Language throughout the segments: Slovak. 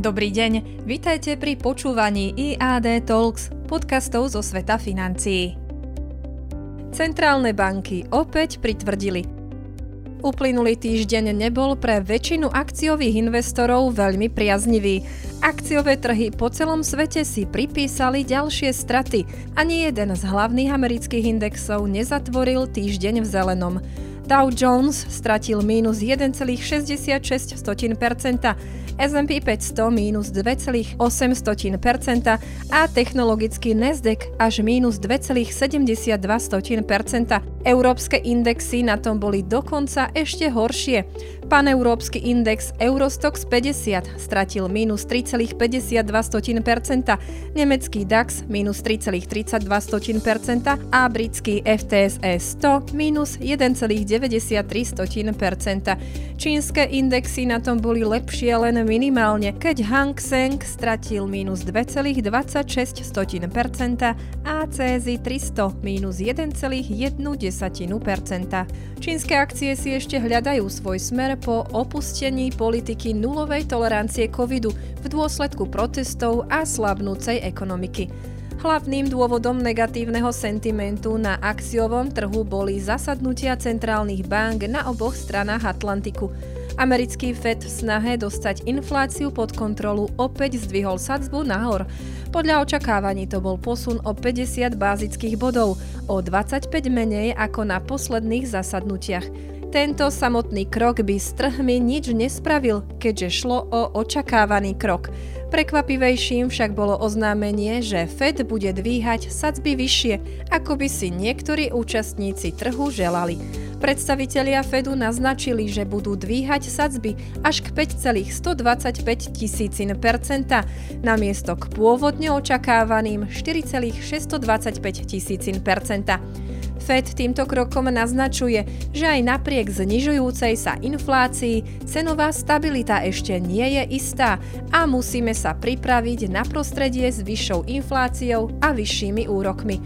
Dobrý deň, vitajte pri počúvaní IAD Talks, podcastov zo sveta financií. Centrálne banky opäť pritvrdili. Uplynulý týždeň nebol pre väčšinu akciových investorov veľmi priaznivý. Akciové trhy po celom svete si pripísali ďalšie straty. Ani jeden z hlavných amerických indexov nezatvoril týždeň v zelenom. Dow Jones stratil mínus 1,66%, S&P 500 mínus 2,8% a technologický Nasdaq až mínus 2,72%. Európske indexy na tom boli dokonca ešte horšie. Paneurópsky index Eurostox 50 stratil mínus 3,52%, nemecký DAX mínus 3,32% a britský FTSE 100 mínus 1,93%. Čínske indexy na tom boli lepšie len minimálne, keď Hang Seng stratil mínus 2,26% a CSI 300 mínus 1,1%. Čínske akcie si ešte hľadajú svoj smer po opustení politiky nulovej tolerancie covidu v dôsledku protestov a slabnúcej ekonomiky. Hlavným dôvodom negatívneho sentimentu na akciovom trhu boli zasadnutia centrálnych bank na oboch stranách Atlantiku. Americký FED v snahe dostať infláciu pod kontrolu opäť zdvihol sadzbu nahor. Podľa očakávaní to bol posun o 50 bázických bodov, o 25 menej ako na posledných zasadnutiach. Tento samotný krok by s trhmi nič nespravil, keďže šlo o očakávaný krok. Prekvapivejším však bolo oznámenie, že Fed bude dvíhať sadzby vyššie, ako by si niektorí účastníci trhu želali. Predstavitelia Fedu naznačili, že budú dvíhať sadzby až k 5,125 tisícin percenta, namiesto k pôvodne očakávaným 4,625 tisícin percenta. Fed týmto krokom naznačuje, že aj napriek znižujúcej sa inflácii cenová stabilita ešte nie je istá a musíme sa pripraviť na prostredie s vyššou infláciou a vyššími úrokmi.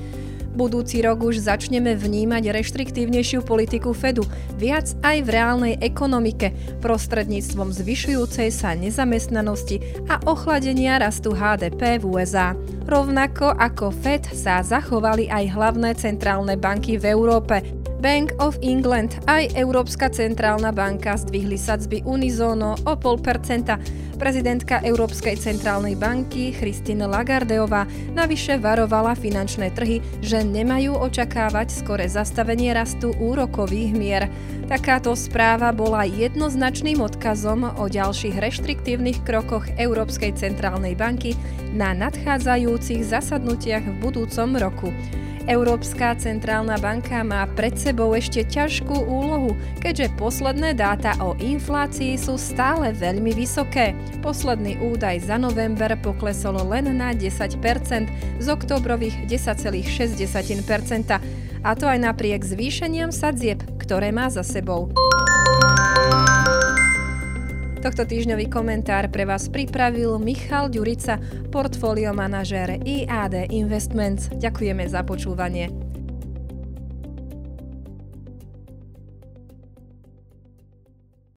Budúci rok už začneme vnímať reštriktívnejšiu politiku Fedu, viac aj v reálnej ekonomike, prostredníctvom zvyšujúcej sa nezamestnanosti a ochladenia rastu HDP v USA. Rovnako ako Fed sa zachovali aj hlavné centrálne banky v Európe, Bank of England aj Európska centrálna banka zdvihli sadzby unizóno o 0,5%. Prezidentka Európskej centrálnej banky Christine Lagardeová navyše varovala finančné trhy, že nemajú očakávať skore zastavenie rastu úrokových mier. Takáto správa bola jednoznačným odkazom o ďalších reštriktívnych krokoch Európskej centrálnej banky na nadchádzajúcich zasadnutiach v budúcom roku. Európska centrálna banka má pred sebou ešte ťažkú úlohu, keďže posledné dáta o inflácii sú stále veľmi vysoké. Posledný údaj za november poklesol len na 10% z oktobrových 10,6%, a to aj napriek zvýšeniam sadzieb, ktoré má za sebou. Tohto týždňový komentár pre vás pripravil Michal Ďurica, portfólio manažér IAD Investments. Ďakujeme za počúvanie.